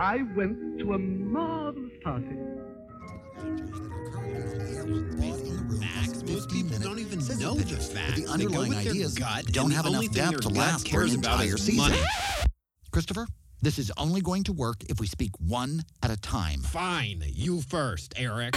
I went to a marvelous party. Facts. Most people don't even know the the pitches, facts. the They go underlying with their ideas gut, don't have the enough depth to last for an cares about entire is season. money. Christopher, this is only going to work if we speak one at a time. Fine, you first, Eric.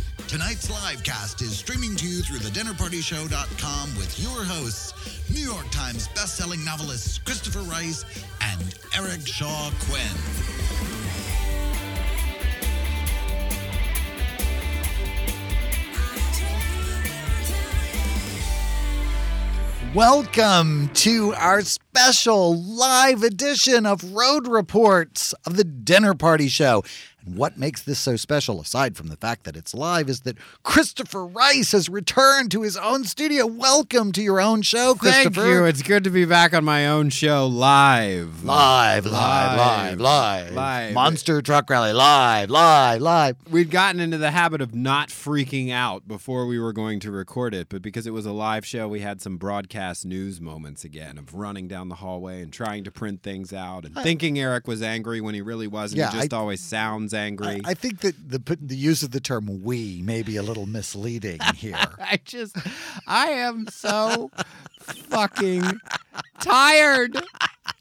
Tonight's live cast is streaming to you through the thedinnerpartyshow.com with your hosts, New York Times bestselling novelists Christopher Rice and Eric Shaw Quinn. Welcome to our special live edition of Road Reports of the Dinner Party Show. And what makes this so special, aside from the fact that it's live, is that Christopher Rice has returned to his own studio. Welcome to your own show, Christopher. Thank you. It's good to be back on my own show live. Live, live, live, live, Live. Monster Truck Rally, live, live, live. We'd gotten into the habit of not freaking out before we were going to record it, but because it was a live show, we had some broadcast news moments again of running down the hallway and trying to print things out and thinking Eric was angry when he really wasn't. Yeah, he just I- always sounds angry. I, I think that the the use of the term "we" may be a little misleading here. I just, I am so fucking tired.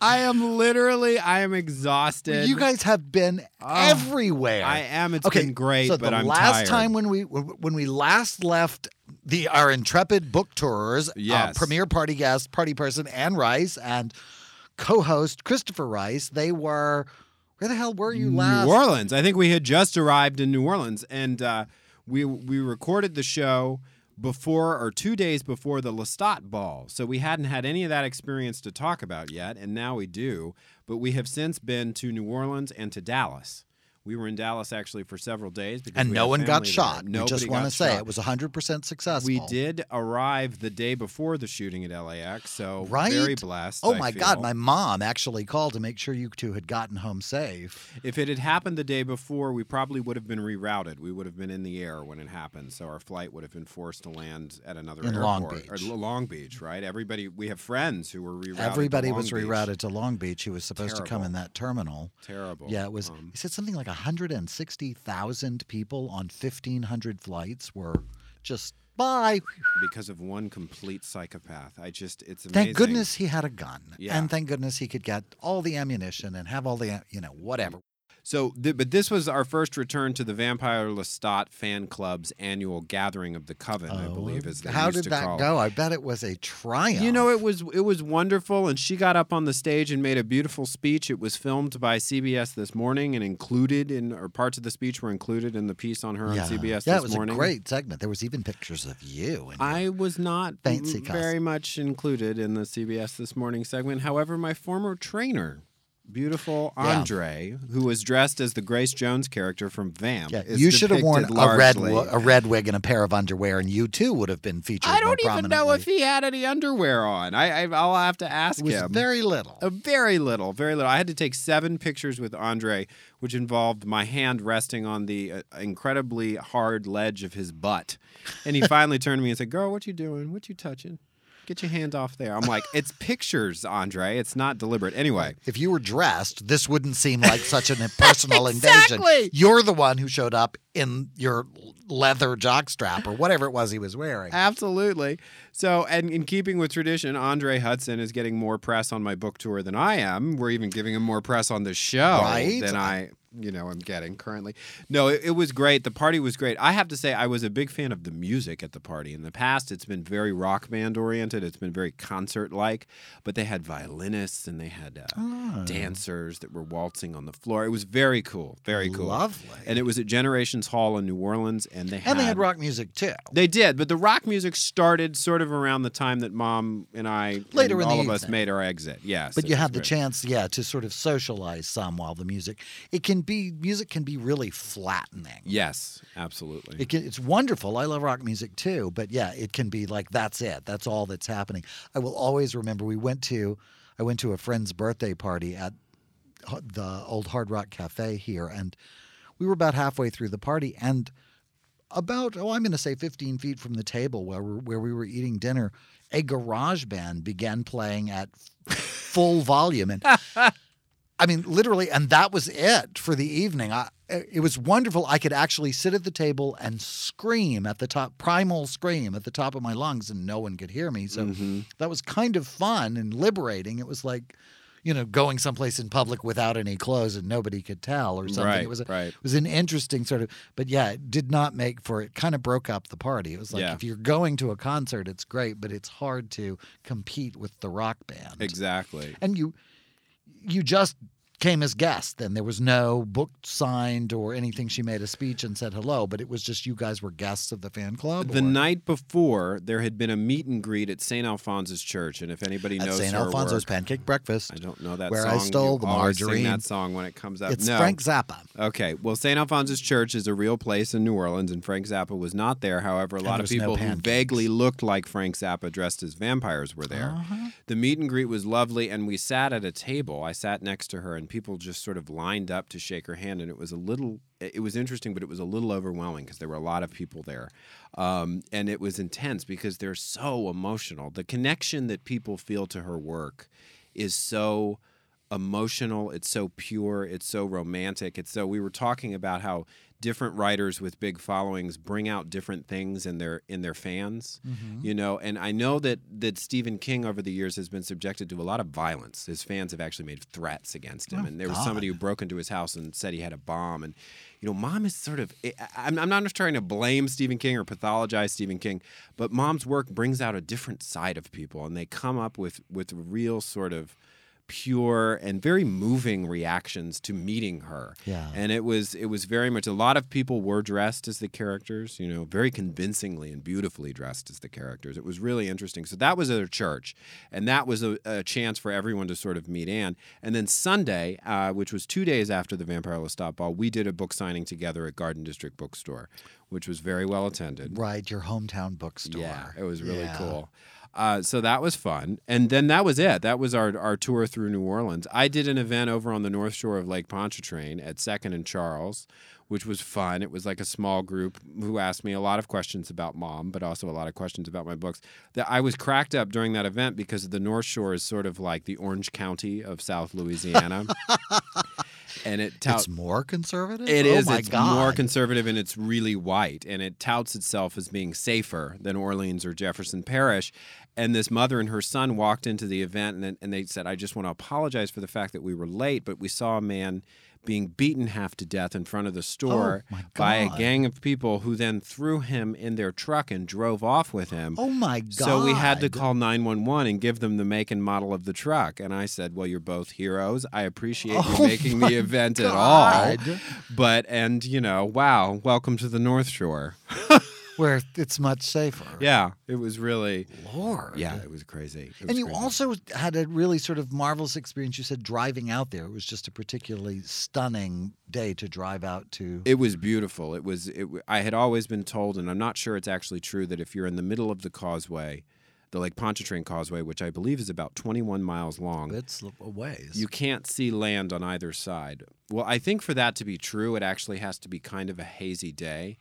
I am literally, I am exhausted. You guys have been Oh, everywhere. I am. It's okay, been great, so but the I'm the last tired. time when we when we last left the our intrepid book tours, uh, premier party guest, party person, Anne Rice, and co-host Christopher Rice, they were. Where the hell were you last? New Orleans. I think we had just arrived in New Orleans, and uh, we we recorded the show before or two days before the Lestat ball. So we hadn't had any of that experience to talk about yet, and now we do. But we have since been to New Orleans and to Dallas. We were in Dallas actually for several days because and no one got shot. we Nobody just want to say shot. it was 100% successful. We did arrive the day before the shooting at LAX, so Right? very blessed. Oh I my God! My mom actually called to make sure you two had gotten home safe. If it had happened the day before, we probably would have been rerouted. We would have been in the air when it happened, so our flight would have been forced to land at another In airport. Long Or Beach. L- Long Beach, right? Everybody, we have friends who were rerouted. to Everybody was Beach. rerouted to Long Beach. Who was supposed to come in that terminal. Terrible. Yeah, it was. Um, he said something like 160,000 people on 1,500 flights were just bye. because of one complete psychopath. I just, it's amazing. Thank goodness he had a gun, Yeah. and thank goodness he could get all the ammunition and have all the you know whatever. So, th- but this was our first return to the Vampire Lestat fan club's annual gathering of the Coven, I oh, believe, Oh, How used did to that call it. go? I bet it was a triumph. You know, it was it was wonderful, and she got up on the stage and made a beautiful speech. It was filmed by CBS this morning, and included in or parts of the speech were included in the piece on her yeah. on CBS yeah, this it was morning. a great segment. There was even pictures of you. And I was not Fancy m- very much included in the CBS this morning segment. However, my former trainer, beautiful Yeah. Andre, who was dressed as the Grace Jones character from Vamp, yeah, is you should have worn a red a red wig and a pair of underwear, and you too would have been featured. I don't even know if he had any underwear on. I, I I'll have to ask It was him. very little. A very little, very little. I had to take seven pictures with Andre, which involved my hand resting on the uh, incredibly hard ledge of his butt. And he finally turned to me and said, "Girl, what you doing? What you touching? Get your hand off there." I'm like, "It's pictures, Andre. It's not deliberate." Anyway, if you were dressed, this wouldn't seem like such an impersonal Exactly. invasion. You're the one who showed up in your leather jockstrap or whatever it was he was wearing. absolutely. So, and in keeping with tradition, Andre Hudson is getting more press on my book tour than I am. We're even giving him more press on the show Right. than I you know, I'm getting currently. No, it, it was great. The party was great. I have to say, I was a big fan of the music at the party. In the past, it's been very rock band oriented. It's been very concert like, but they had violinists and they had uh, Oh. dancers that were waltzing on the floor. It was very cool, very cool. Lovely. And it was at Generations Hall in New Orleans, and they had And they had rock music too. They did, but the rock music started sort of around the time that Mom and I, Later and in the all of us, made our exit. Yes, But you had the chance, yeah, to sort of socialize some while the music. It can be music can be really flattening. Yes, absolutely. It can, it's wonderful. I love rock music too, but yeah, it can be like that's it. That's all that's happening. I will always remember we went to I went to a friend's birthday party at the old Hard Rock Cafe here and we were about halfway through the party and about oh I'm going to say 15 feet from the table where we where we were eating dinner, a garage band began playing at full volume and I mean, literally, and that was it for the evening. I, it was wonderful. I could actually sit at the table and scream at the top, primal scream at the top of my lungs, and no one could hear me. So Mm-hmm. that was kind of fun and liberating. It was like, you know, going someplace in public without any clothes and nobody could tell or something. Right, it was a, right. it was an interesting sort of, but yeah, it did not make for it. Kind of broke up the party. It was like Yeah. if you're going to a concert, it's great, but it's hard to compete with the rock band Exactly. and you you just came as guests then there was no book signed or anything she made a speech and said hello but it was just you guys were guests of the fan club The or- night before, there had been a meet and greet at St. Alphonsus Church, and if anybody at knows St. Alfonzo's work, Pancake Breakfast I don't know that Where song. I Stole You the Margarine. that song when it comes up. it's no. Frank Zappa Okay, well, St. Alphonsus Church is a real place in New Orleans, and Frank Zappa was not there. However, a lot of there's no people who vaguely looked like Frank Zappa dressed as vampires were there. Uh-huh. The meet and greet was lovely, and we sat at a table. I sat next to her, and people just sort of lined up to shake her hand, and it was a little. It was interesting, but it was a little overwhelming because there were a lot of people there, um, and it was intense because they're so emotional. The connection that people feel to her work is so emotional it's so pure it's so romantic it's so we were talking about how different writers with big followings bring out different things in their in their fans Mm-hmm. you know? And i know that that stephen king over the years has been subjected to a lot of violence. His fans have actually made threats against him. Oh, and there was somebody who broke into his house and said he had a bomb. And you know mom is sort of I- i'm, I'm not trying to blame stephen king or pathologize stephen king but mom's work brings out a different side of people. And they come up with with real sort of pure and very moving reactions to meeting her. Yeah. And it was it was very much a lot of people were dressed as the characters, you know, very convincingly and beautifully dressed as the characters. It was really interesting. So that was at a church, and that was a, a chance for everyone to sort of meet Anne. And then Sunday, uh, which was two days after the Vampire Lestat Ball, we did a book signing together at Garden District Bookstore, which was very well attended. right your hometown bookstore Yeah, it was really Yeah. cool. Uh, so that was fun, and then that was it. That was our our tour through New Orleans. I did an event over on the north shore of Lake Pontchartrain at Second and Charles, which was fun. It was like a small group who asked me a lot of questions about mom, but also a lot of questions about my books. That I was cracked up during that event because the North Shore is sort of like the Orange County of South Louisiana, and it touts it's more conservative it oh is. my it's God. more conservative and it's really white, and it touts itself as being safer than Orleans or Jefferson Parish. And this mother and her son walked into the event, and, and they said, "I just want to apologize for the fact that we were late, but we saw a man." Being beaten half to death in front of the store Oh, by a gang of people who then threw him in their truck and drove off with him. oh my god So we had to call 911 and give them the make and model of the truck. And I said, Well, you're both heroes. I appreciate Oh you making the event at all. But, and, you know, wow, welcome to the North Shore. where it's much safer Yeah, it was really, lord yeah, it was crazy. It was And you crazy. also had a really sort of marvelous experience. You said driving out there. It was just a particularly stunning day to drive out to. It was beautiful. It was. It, I had always been told, and I'm not sure it's actually true, that if you're in the middle of the causeway, the Lake Pontchartrain Causeway, which I believe is about 21 miles long, it's a ways. You can't see land on either side. Well, I think for that to be true, it actually has to be kind of a hazy day.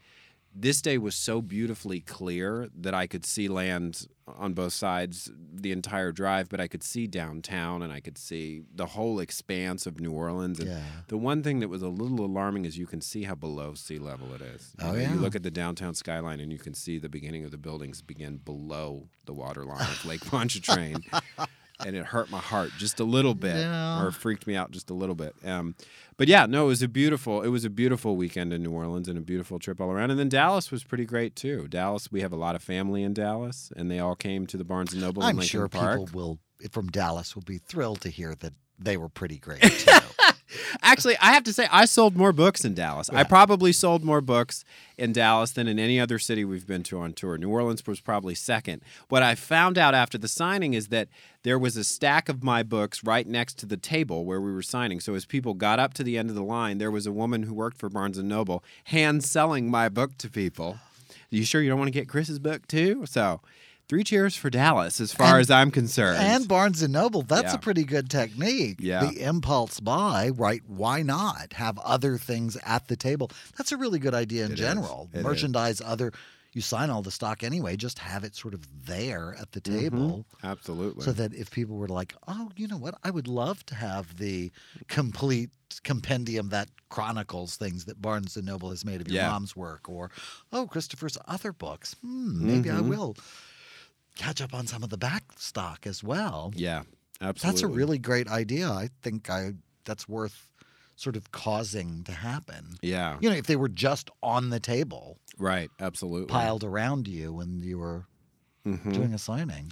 This day was so beautifully clear that I could see land on both sides the entire drive, but I could see downtown and I could see the whole expanse of New Orleans. And Yeah. the one thing that was a little alarming is you can see how below sea level it is. Oh, you Oh, know, yeah. You look at the downtown skyline and you can see the beginning of the buildings begin below the water line of Lake Pontchartrain. And it hurt my heart just a little bit, Yeah. or freaked me out just a little bit. Um, but yeah, no, it was a beautiful, it was a beautiful weekend in New Orleans and a beautiful trip all around. And then Dallas was pretty great too. Dallas, we have a lot of family in Dallas, and they all came to the Barnes and Noble in I'm sure Park. people will from Dallas will be thrilled to hear that they were pretty great too. Actually, I have to say, I sold more books in Dallas. I probably sold more books in Dallas than in any other city we've been to on tour. New Orleans was probably second. What I found out after the signing is that there was a stack of my books right next to the table where we were signing. So as people got up to the end of the line, there was a woman who worked for Barnes and Noble hand selling my book to people. you sure you don't want to get Chris's book too? So, three cheers for Dallas, as far And- as I'm concerned. and Barnes and Noble, that's Yeah. a pretty good technique. Yeah. The impulse buy, right? Why not have other things at the table? That's a really good idea in It general. Is. Merchandise other you sign all the stock anyway, just have it sort of there at the table. Absolutely. So that if people were like, oh, you know what, I would love to have the complete compendium that chronicles things that Barnes and Noble has made of your Yeah. mom's work, or oh, Christopher's other books. Hmm, maybe I Mhm. will catch up on some of the back stock as well. yeah, absolutely. That's a really great idea. I think I that's worth sort of causing to happen. yeah. You know, if they were just on the table, Right, absolutely. piled around you when you were Mhm. doing a signing.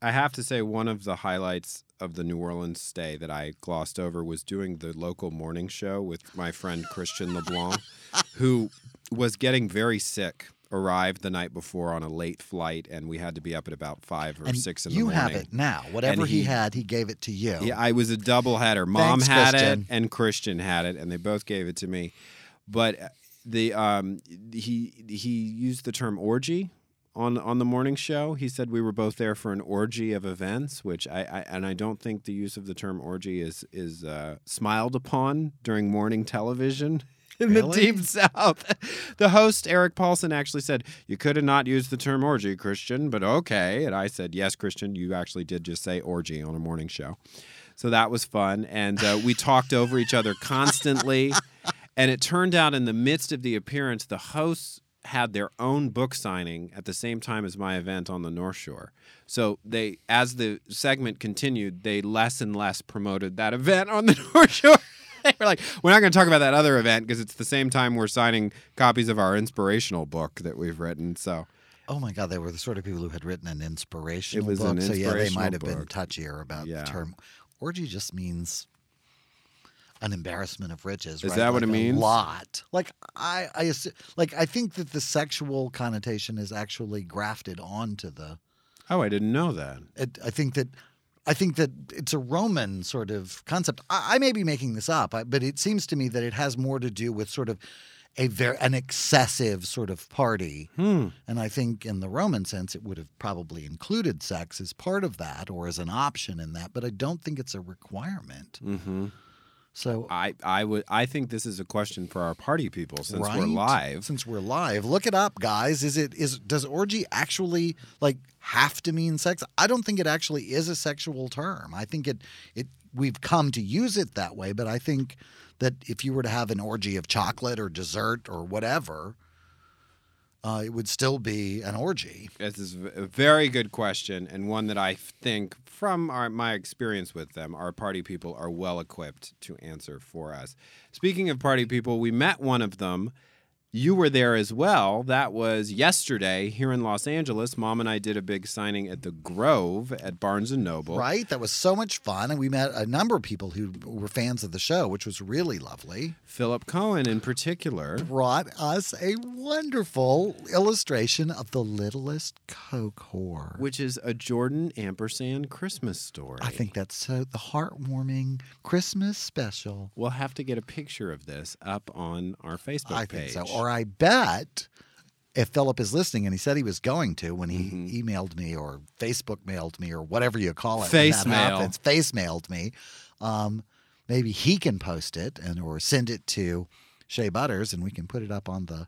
I have to say, one of the highlights of the New Orleans stay that I glossed over was doing the local morning show with my friend Christian LeBlanc, who was getting very sick. Arrived the night before on a late flight, and we had to be up at about five or and six in the morning. you have it now. Whatever he, he- had, he gave it to you. Yeah, I was a double header. Mom Thanks, had Christian. it and Christian had it, and they both gave it to me. But uh, the um, he he used the term orgy on on the morning show. He said we were both there for an orgy of events, which I, I and I don't think the use of the term orgy is is uh, smiled upon during morning television. In the deep south, the host Eric Paulsen actually said you could have not used the term orgy, Christian, but okay. And I said yes, Christian. You actually did just say orgy on a morning show. So that was fun. And uh, we talked over each other constantly. And it turned out in the midst of the appearance, the hosts had their own book signing at the same time as my event on the North Shore. So they, as the segment continued, they less and less promoted that event on the North Shore. were like, we're not going to talk about that other event because it's the same time we're signing copies of our inspirational book that we've written. So Oh my God, they were the sort of people who had written an inspirational was book. an so yeah, they might have been touchier about Yeah. the term. Orgy just means an embarrassment of riches. Is right? that what Like it a means? lot. Like I, I, like I think that the sexual connotation is actually grafted onto the. oh, I didn't know that. It, I think that. I think that it's a Roman sort of concept. I, I may be making this up, but it seems to me that it has more to do with sort of a very an excessive sort of party Hmm. and I think in the Roman sense, it would have probably included sex as part of that or as an option in that, but I don't think it's a requirement. Mm-hmm. So, I I would I think this is a question for our party people since right? we're live. Since we're live, look it up, guys. Is it is does orgy actually like have to mean sex? I don't think it actually is a sexual term. I think it it we've come to use it that way, but I think that if you were to have an orgy of chocolate or dessert or whatever, uh, it would still be an orgy. This is a very good question and one that I think, from our, my experience with them, our party people are well equipped to answer for us. Speaking of party people, we met one of them. You were there as well. That was yesterday here in Los Angeles. Mom and I did a big signing at the Grove at Barnes and Noble. Right? That was so much fun. And we met a number of people who were fans of the show, which was really lovely. Philip Cohen, in particular. Brought us a wonderful illustration of the littlest Coke whore. Which is a Jordan ampersand Christmas story. I think that's so the heartwarming Christmas special. we'll have to get a picture of this up on our Facebook I page. think so. Or I bet if Philip is listening, and he said he was going to when he Mhm. emailed me or Facebook mailed me or whatever you call it, when Face that mail. happens, face mailed me. Um, maybe he can post it and or send it to Shea Butters, and we can put it up on the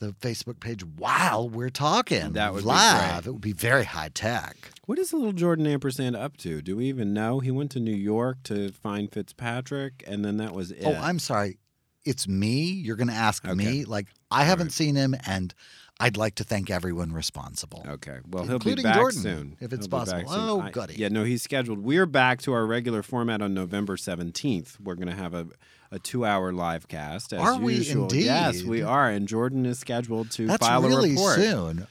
the Facebook page while we're talking That would be live. great. It would be very high tech. What is little Jordan ampersand up to? Do we even know? He went to New York to find Fitzpatrick, and then that was it. Oh, I'm sorry. It's me, you're going to ask Okay. me. Like I haven't right. seen him, and I'd like to thank everyone responsible. Okay. Well, he'll Including be back Jordan, soon. if it's He'll possible. Oh, I- goody. Yeah, no, he's scheduled. We're back to our regular format on November 17th. We're going to have a, a two hour live cast. As Are we usual. Yes, we are. And Jordan is scheduled to That's file really a report. soon.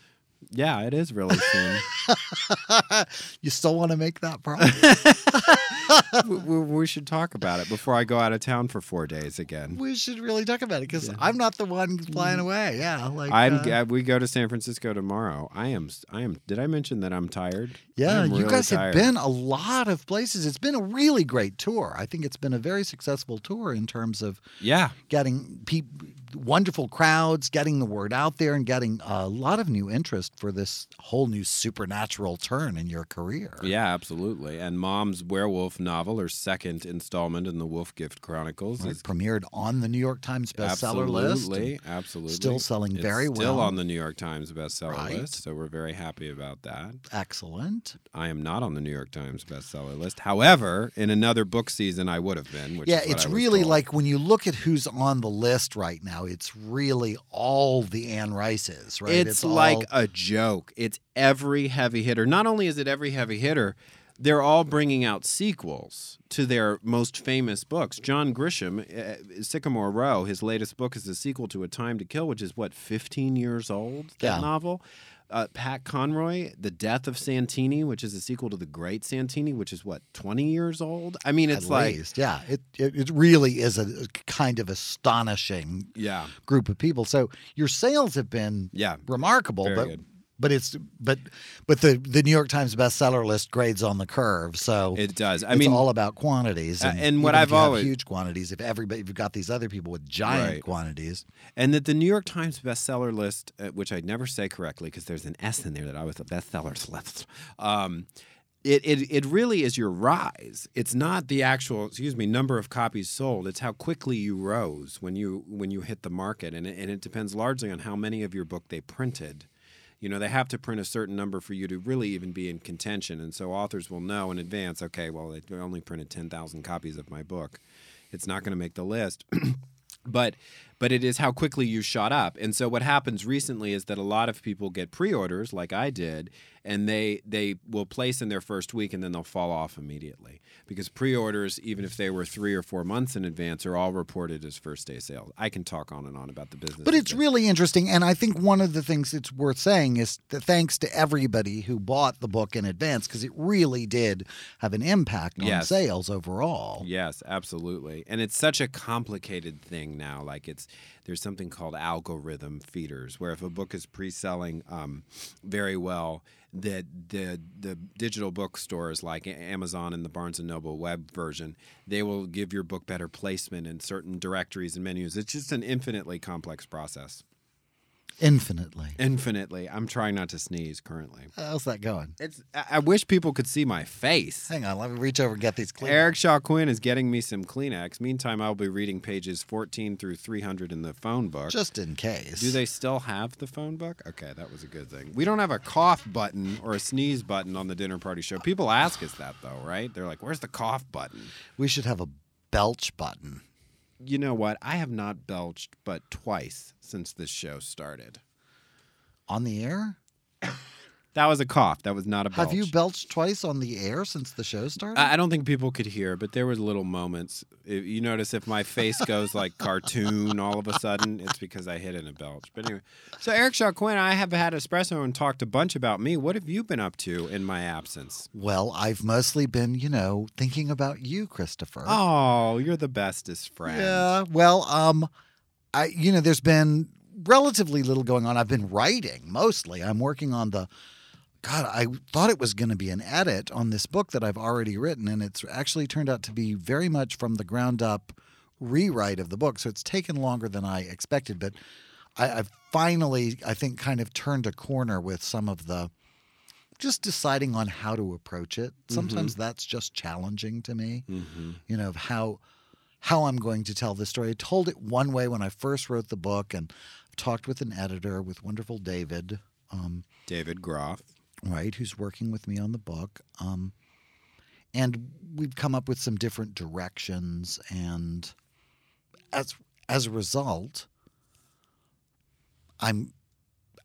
Yeah, it is really soon. you still want to make that promise? we, we, should talk about it before I go out of town for four days again. we should really talk about it because I'm not the one flying away. Yeah, like I'm. uh, uh, we go to San Francisco tomorrow. I am. I am. Did I mention that I'm tired? Yeah, you really guys tired. have been a lot of places. It's been a really great tour. I think it's been a very successful tour in terms of Yeah, getting peop wonderful crowds, getting the word out there, and getting a lot of new interest for this whole new supernatural turn in your career. yeah, absolutely. And Mom's werewolf novel, her second installment in the Wolf Gift Chronicles, It is premiered on the New York Times bestseller list. absolutely, absolutely still selling It's very Still well. Still on the New York Times bestseller Right. list, so we're very happy about that. Excellent. I am not on the New York Times bestseller list. However, in another book season, I would have been. Which yeah, it's really told. like when you look at who's on the list right now, it's really all the Anne Rices, right? It's, all- like a joke. It's every heavy hitter. Not only is it every heavy hitter, they're all bringing out sequels to their most famous books. John Grisham, uh, Sycamore Row, his latest book is a sequel to A Time to Kill, which is what 15 years old. That Yeah. novel. Uh, Pat Conroy, The Death of Santini, which is a sequel to The Great Santini, which is what 20 years old. I mean, it's at like least, yeah, it, it it really is a, kind of astonishing yeah, group of people. So your sales have been yeah. remarkable, Very but good. But it's but but the the New York Times bestseller list grades on the curve. So It does. I it's mean, all about quantities, Uh, and, and what I've always- huge quantities. If everybody, if you've got these other people with giant Right. quantities, And that the New York Times bestseller list, uh, which I never say correctly because there's an S in there that I was the bestsellers list. Um, it, it it really is your rise. It's not the actual excuse me number of copies sold. It's how quickly you rose when you when you hit the market, and it, and it depends largely on how many of your book they printed. You know, they have to print a certain number for you to really even be in contention, and so authors will know in advance. Okay, well, they only printed ten thousand copies of my book. It's not going to make the list. but but it is how quickly you shot up and so what happens recently is that a lot of people get pre-orders like i did and they they will place in their first week and then they'll fall off immediately because pre-orders even if they were three or four months in advance are all reported as first day sales i can talk on and on about the business but it's really interesting. And I think one of the things it's worth saying is that thanks to everybody who bought the book in advance, because it really did have an impact on Yes. sales overall. Yes, absolutely. And it's such a complicated thing now. Like it's there's something called algorithm feeders, where if a book is pre-selling um, very well, that the the digital bookstores like Amazon and the Barnes and Noble web version, they will give your book better placement in certain directories and menus. It's just an infinitely complex process. Infinitely. Infinitely. I'm trying not to sneeze currently. How's that going? It's. I I wish people could see my face. Hang on, let me reach over and get these clean. Eric Shaw Quinn is getting me some Kleenex. Meantime, I'll be reading pages 14 through 300 in the phone book. just in case. Do they still have the phone book? Okay, that was a good thing. We don't have a cough button or a sneeze button on the dinner party show. People ask us that though, right? They're like, "Where's the cough button?" We should have a belch button. You know what? I have not belched but twice since this show started. On the air? That was a cough. That was not a belch. Have you belched twice on the air since the show started? I I don't think people could hear, but there was little moments. If you notice if my face goes like cartoon all of a sudden, it's because I hit in a belch. But anyway, so Eric Shaw Quinn, I have had espresso and talked a bunch about me. What have you been up to in my absence? well, I've mostly been, you know, thinking about you, Christopher. Oh, you're the bestest friend. Yeah. Well, um, I you know, there's been relatively little going on. I've been writing mostly. I'm working on the. God, I thought it was going to be an edit on this book that I've already written, and it's actually turned out to be very much from the ground up rewrite of the book. So it's taken longer than I expected, but I, I've finally, I think, kind of turned a corner with some of the just deciding on how to approach it. Sometimes that's just challenging to me hmm you know, of how how I'm going to tell this story. I told it one way when I first wrote the book, and I've talked with an editor, with wonderful David, um, David Groff. Right, who's working with me on the book, um, and we've come up with some different directions. And as as a result, I'm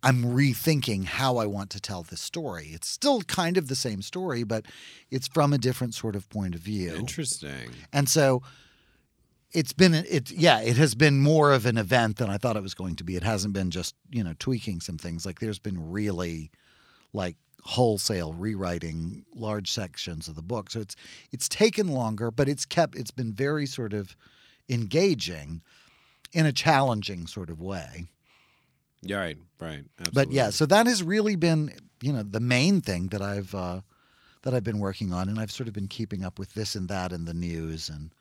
I'm rethinking how I want to tell this story. It's still kind of the same story, but it's from a different sort of point of view. Interesting. And so it's been it yeah, it has been more of an event than I thought it was going to be. It hasn't been just, you know, tweaking some things. Like there's been really like wholesale rewriting large sections of the book. So it's it's taken longer, but it's kept it's been very sort of engaging in a challenging sort of way. Yeah, right, right. But yeah, so that has really been, you know, the main thing that I've uh, that I've been working on, and I've sort of been keeping up with this and that in the news, and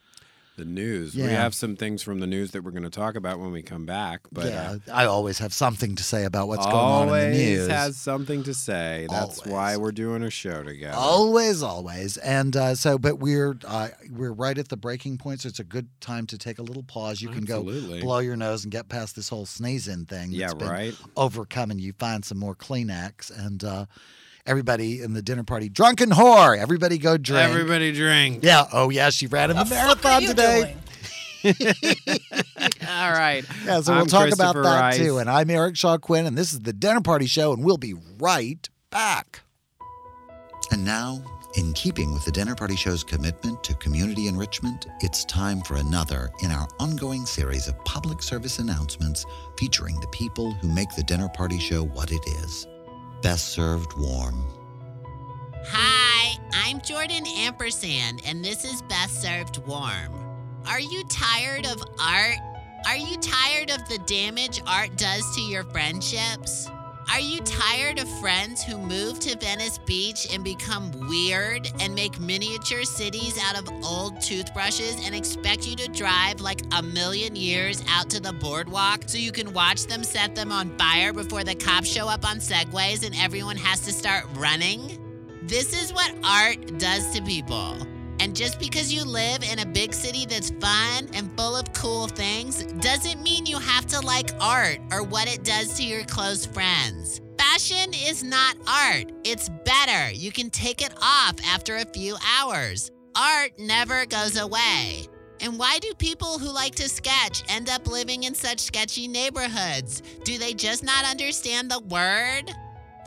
the news. We have some things from the news that we're going to talk about when we come back. But yeah, uh, I always have something to say about what's going on in the news. always has something to say. That's why we're doing a show together. Always, always, and uh, so, but we're uh, we're right at the breaking point, so it's a good time to take a little pause. You can Absolutely. go blow your nose and get past this whole sneezing thing. Yeah, right. Overcome, and you find some more Kleenex, and uh, everybody in the dinner party, drunken whore. Everybody go drink. Everybody drink. Yeah. Oh yeah, she ran a marathon today. All right. Yeah, so we'll talk about that Rice. too. And I'm Eric Shaw Quinn, and this is the Dinner Party Show, and we'll be right back. And now, in keeping with the Dinner Party Show's commitment to community enrichment, it's time for another in our ongoing series of public service announcements featuring the people who make the Dinner Party Show what it is. Best served warm. Hi, I'm Jordan Ampersand, and this is Best Served Warm. Are you tired of art? Are you tired of the damage art does to your friendships? Are you tired of friends who move to Venice Beach and become weird and make miniature cities out of old toothbrushes and expect you to drive like a million years out to the boardwalk so you can watch them set them on fire before the cops show up on segways and everyone has to start running? This is what art does to people. And just because you live in a big city that's fun and full of cool things doesn't mean you have to like art or what it does to your close friends. Fashion is not art, it's better. You can take it off after a few hours. Art never goes away. And why do people who like to sketch end up living in such sketchy neighborhoods? Do they just not understand the word?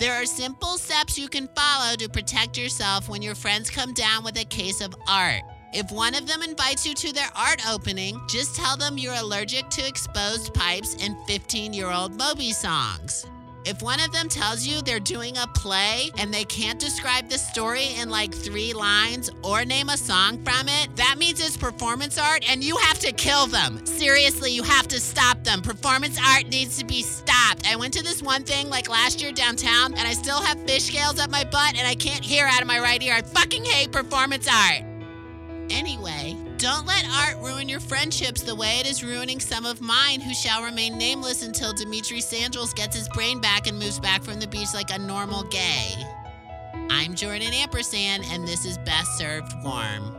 There are simple steps you can follow to protect yourself when your friends come down with a case of art. If one of them invites you to their art opening, just tell them you're allergic to exposed pipes and 15 year old Moby songs. If one of them tells you they're doing a play and they can't describe the story in like three lines or name a song from it, that means it's performance art and you have to kill them. Seriously, you have to stop them. Performance art needs to be stopped. I went to this one thing like last year downtown and I still have fish scales up my butt and I can't hear out of my right ear. I fucking hate performance art. Anyway, don't let art ruin your friendships the way it is ruining some of mine, who shall remain nameless until Dimitri Sandals gets his brain back and moves back from the beach like a normal gay. I'm Jordan Ampersand, and this is Best Served Warm.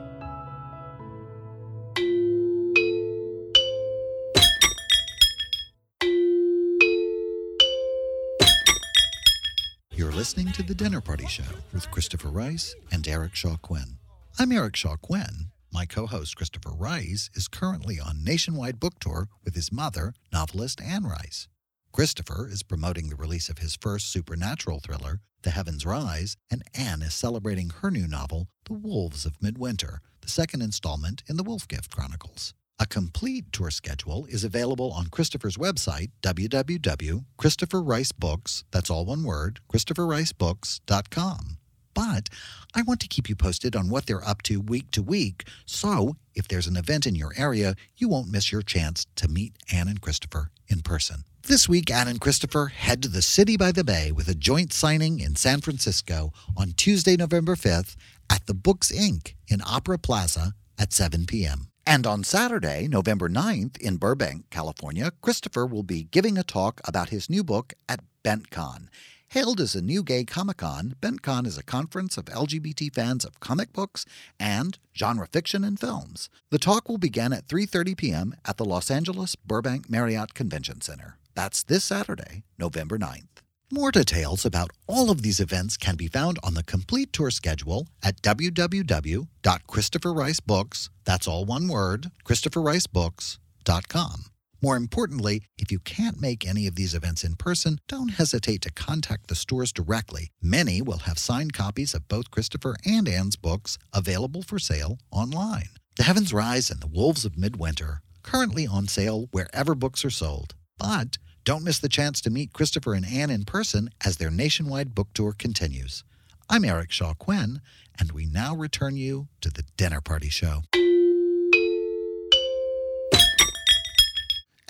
You're listening to The Dinner Party Show with Christopher Rice and Eric Shaw Quinn. I'm Eric Shaw Quinn. My co host, Christopher Rice, is currently on nationwide book tour with his mother, novelist Anne Rice. Christopher is promoting the release of his first supernatural thriller, The Heavens Rise, and Anne is celebrating her new novel, The Wolves of Midwinter, the second installment in the Wolfgift Chronicles. A complete tour schedule is available on Christopher's website, www.christopherricebooks, that's all one word, christopherricebooks.com. But I want to keep you posted on what they're up to week to week, so if there's an event in your area, you won't miss your chance to meet Anne and Christopher in person. This week, Anne and Christopher head to the City by the Bay with a joint signing in San Francisco on Tuesday, November 5th at the Books Inc. in Opera Plaza at 7 p.m. And on Saturday, November 9th, in Burbank, California, Christopher will be giving a talk about his new book at BentCon. Hailed as a new gay Comic Con, BentCon is a conference of LGBT fans of comic books and genre fiction and films. The talk will begin at 3:30 p.m. at the Los Angeles Burbank Marriott Convention Center. That's this Saturday, November 9th. More details about all of these events can be found on the complete tour schedule at www.christopherricebooks, that's all one word, christopherricebooks.com. More importantly, if you can't make any of these events in person, don't hesitate to contact the stores directly. Many will have signed copies of both Christopher and Anne's books available for sale online. The Heavens Rise and The Wolves of Midwinter, currently on sale wherever books are sold. But don't miss the chance to meet Christopher and Anne in person as their nationwide book tour continues. I'm Eric Shaw Quinn, and we now return you to the Dinner Party Show.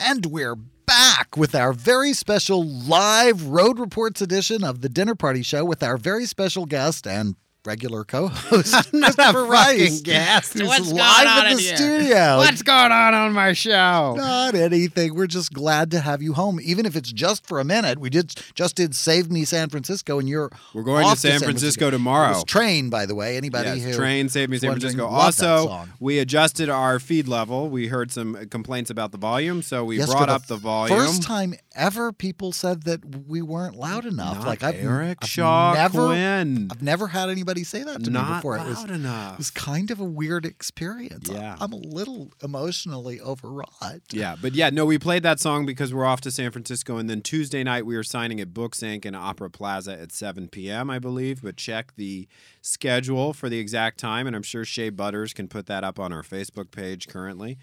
And we're back with our very special live Road Reports edition of the Dinner Party Show with our very special guest and regular co-host Christopher Rice, guest. who's What's going live on in the here? studio. What's going on on my show? Not anything. We're just glad to have you home, even if it's just for a minute. We did just did Save Me San Francisco, and you're We're going to off San Francisco tomorrow. It was train, by the way. Anybody Yes, who train Save Me San Francisco. Also, we adjusted our feed level. We heard some complaints about the volume, so we Yes, brought up the volume. First time ever, people said that we weren't loud enough. Not like I've, Eric I've Shaw never, Quinn. I've never had anybody say that to me Not before. loud it was, enough. It was kind of a weird experience. Yeah. I'm a little emotionally overwrought. Yeah, but yeah, no, we played that song because we're off to San Francisco, and then Tuesday night we were signing at Books Inc. and Opera Plaza at 7 p.m., I believe. But check the schedule for the exact time, and I'm sure Shea Butters can put that up on our Facebook page currently.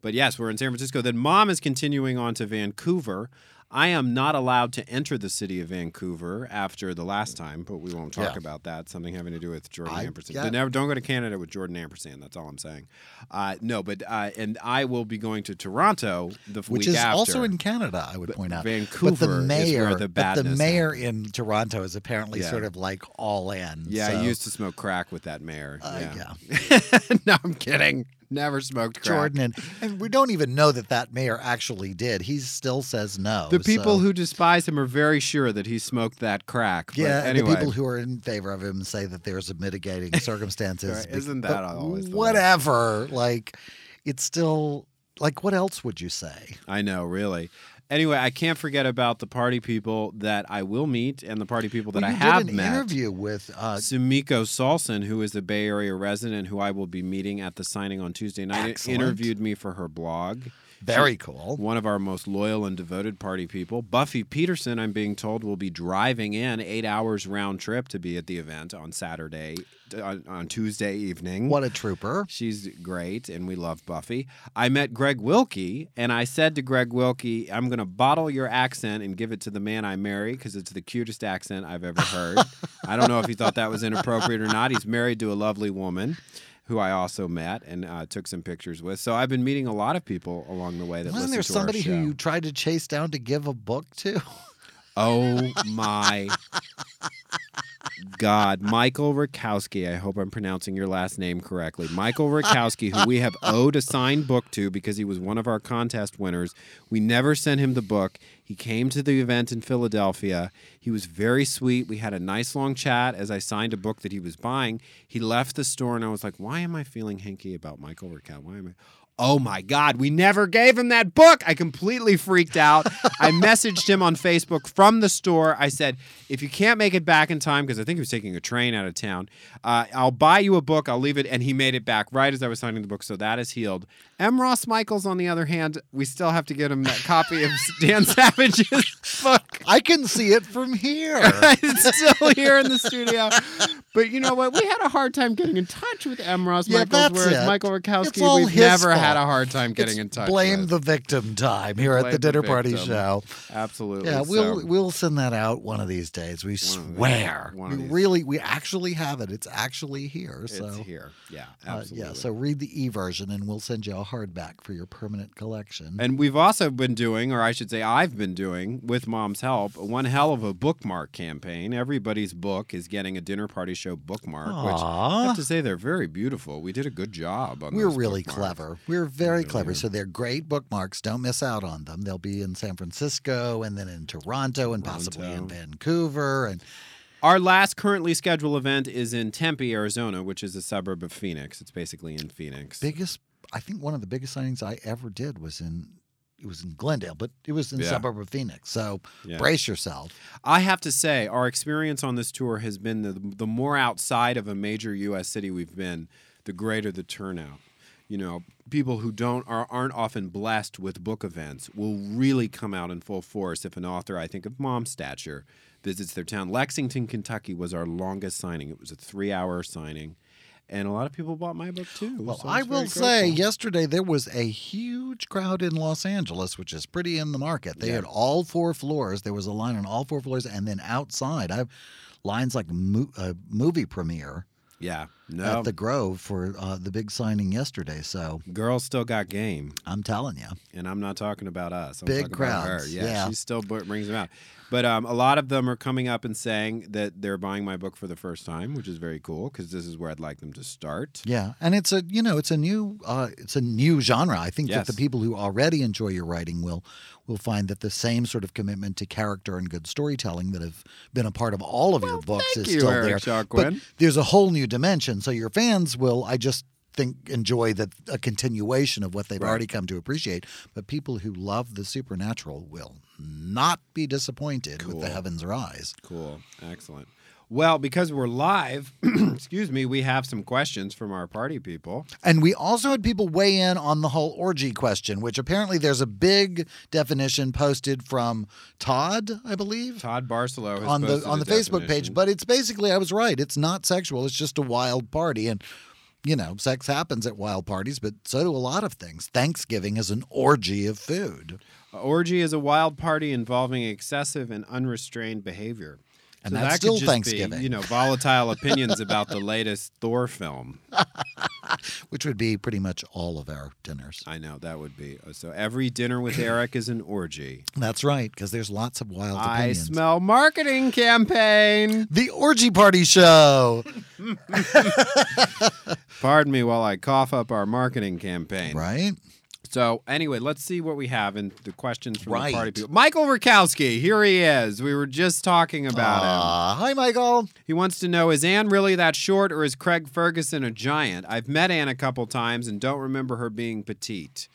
But yes, we're in San Francisco. Then Mom is continuing on to Vancouver. I am not allowed to enter the city of Vancouver after the last time, but we won't talk Yeah. about that. Something having to do with Jordan I- Ampersand. yeah. Never, don't go to Canada with Jordan Ampersand. That's all I'm saying. Uh, no, but uh, and I will be going to Toronto the Which is after. also in Canada, I would point out. Vancouver but the mayor, the but the mayor in Toronto is apparently Yeah. sort of like all in. Yeah, so, I used to smoke crack with that mayor. Uh, yeah. no, I'm kidding. Never smoked crack. Jordan, and, and we don't even know that that mayor actually did. He still says no. The people so- who despise him are very sure that he smoked that crack. But Yeah, and anyway, the people who are in favor of him say that there's a mitigating circumstances. Right, isn't that always the way? whatever? Like, it's still like what else would you say? I know, really. Anyway, I can't forget about the party people that I will meet and the party people that Well, I have did an met. interview with uh, Sumiko Salson, who is a Bay Area resident who I will be meeting at the signing on Tuesday night, Excellent. interviewed me for her blog. Very cool. One of our most loyal and devoted party people. Buffy Peterson, I'm being told, will be driving in eight hours round trip to be at the event on Saturday, on, on Tuesday evening. What a trooper! She's great, and we love Buffy. I met Greg Wilkie, and I said to Greg Wilkie, I'm going to bottle your accent and give it to the man I marry because it's the cutest accent I've ever heard. I don't know if he thought that was inappropriate or not. He's married to a lovely woman who I also met and uh, took some pictures with. So I've been meeting a lot of people along the way that Wasn't there somebody who you tried to chase down to give a book to? Oh my God. Michael Rakowski. I hope I'm pronouncing your last name correctly. Michael Rakowski, who we have owed a signed book to because he was one of our contest winners. We never sent him the book. He came to the event in Philadelphia. He was very sweet. We had a nice long chat as I signed a book that he was buying. He left the store and I was like, why am I feeling hinky about Michael Rakowski? Why am I? Oh my God, we never gave him that book. I completely freaked out. I messaged him on Facebook from the store. I said, if you can't make it back in time, because I think he was taking a train out of town, uh, I'll buy you a book. I'll leave it. And he made it back right as I was signing the book. So that is healed. M. Ross Michaels, on the other hand, we still have to get him that copy of Dan Savage's book. I can see it from here. it's still here in the studio. But you know what? We had a hard time getting in touch with M. Ross Yeah, Michaels, that's whereas it. Michael Rakowski, we've never had a hard time getting It's in touch Blame with. the victim time here at Blame the the dinner party show. Absolutely. Yeah, we'll So- we'll send that out one of these days. We One these- swear. of we these. really we actually have it. It's actually here. So it's here. Yeah, uh, absolutely. yeah, so read the e version and we'll send you a hardback for your permanent collection. And we've also been doing, or I should say, I've been doing, with Mom's help, one hell of a bookmark campaign. Everybody's book is getting a dinner party show bookmark, which I have to say they're very beautiful. We did a good job on. We're really bookmarks. clever. We're very really clever. are. So they're great bookmarks. Don't miss out on them. They'll be in San Francisco and then in Toronto and possibly in Vancouver. And Our last currently scheduled event is in Tempe, Arizona, which is a suburb of Phoenix. It's basically in Phoenix. biggest, I think one of the biggest signings I ever did was in, it was in Glendale, but it was in Yeah. suburb of Phoenix. So Yeah. brace yourself. I have to say, our experience on this tour has been the, the more outside of a major U.S. city we've been, the greater the turnout. You know, people who don't are, aren't often blessed with book events will really come out in full force if an author, I think of Mom Stature, visits their town. Lexington, Kentucky was our longest signing. It was a three-hour signing. And a lot of people bought my book too. Well, so I will say, yesterday there was a huge crowd in Los Angeles, which is pretty in the market. They Yeah. had all four floors. There was a line on all four floors, and then outside, I have lines like mo- a movie premiere Yeah. No. at the Grove for uh, the big signing yesterday. So Girls still got game. I'm telling you, and I'm not talking about us. I'm Big talking about her. crowds, Yeah, yeah. she still brings them out. But um, a lot of them are coming up and saying that they're buying my book for the first time, which is very cool because this is where I'd like them to start. yeah, and it's a you know it's a new uh, it's a new genre. I think Yes. that the people who already enjoy your writing will will find that the same sort of commitment to character and good storytelling that have been a part of all of your books is you, still Eric there. But there's a whole new dimension. So your fans will, I just think, enjoy that a continuation of what they've Right. already come to appreciate. But people who love the supernatural will not be disappointed with the heavens rise. Cool. Excellent. Well, because we're live, excuse me, we have some questions from our party people. And we also had people weigh in on the whole orgy question, which apparently there's a big definition posted from Todd, I believe. Todd Barcelo has on the on the Facebook definition. page, but it's basically I was right. It's not sexual. It's just a wild party, and you know, sex happens at wild parties, but so do a lot of things. Thanksgiving is an orgy of food, orgy is a wild party involving excessive and unrestrained behavior. And so that's that still Thanksgiving. Be, you know, volatile opinions about the latest Thor film. which would be pretty much all of our dinners. I know that would be. uh, So every dinner with Eric is an orgy. That's right, because there's lots of wild I opinions. smell marketing campaign. the orgy party show, Pardon me while I cough up our marketing campaign. right? So anyway, let's see what we have in the questions from the party Right. people. Michael Rakowski, here he is. We were just talking about him. Ah, hi, Michael. He wants to know is Anne really that short or is Craig Ferguson a giant? I've met Anne a couple times and don't remember her being petite.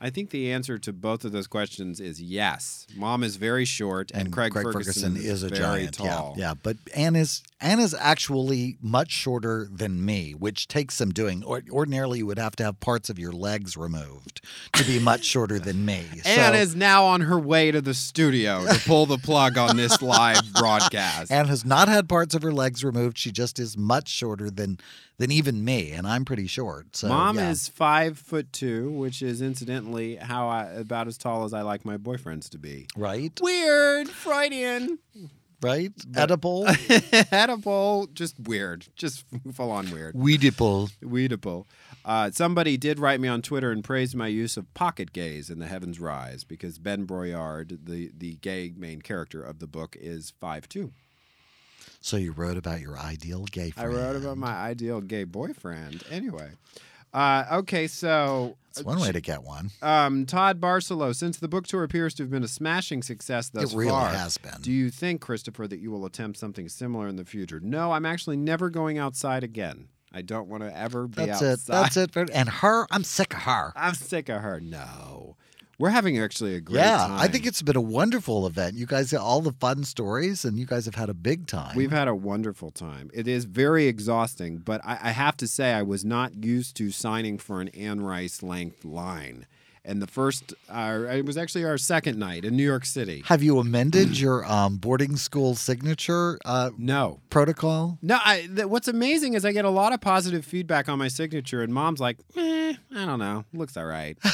I think the answer to both of those questions is yes. Mom is very short and, Craig, Ferguson, is a giant. tall. Yeah, yeah. But Anne is Anne is actually much shorter than me, which takes some doing. Or, ordinarily, you would have to have parts of your legs removed to be much shorter than me. Anne is now on her way to the studio to pull the plug on this live broadcast. Anne has not had parts of her legs removed. She just is much shorter than than even me, and I'm pretty short. So Mom yeah. is five foot two, which is incidentally how I about as tall as I like my boyfriends to be. right, Weird, Freudian. right, edible, Edible, just weird, just full on weird. weedible. Weedable. Uh, somebody did write me on Twitter and praised my use of pocket gays in The Heavens Rise because Ben Broyard, the, the gay main character of the book, is 5'2. So you wrote about your ideal gay friend. I wrote about my ideal gay boyfriend. Anyway. Uh, okay, so it's one way to get one. um, Todd Barcelo, since the book tour appears to have been a smashing success thus It really far, has been. do you think, Christopher, that you will attempt something similar in the future? No, I'm actually never going outside again. I don't want to ever be That's outside. it. That's it. for- And her, I'm sick of her. I'm sick of her. No. We're having actually a great yeah, time. I think it's been a wonderful event. You guys got all the fun stories, and you guys have had a big time. We've had a wonderful time. It is very exhausting, but I, I have to say I was not used to signing for an Anne Rice length line. And the first, uh, it was actually our second night in New York City. have you amended your um, boarding school signature uh, No, protocol? No, I, th- what's amazing is I get a lot of positive feedback on my signature, and mom's like, eh, I don't know, looks all right.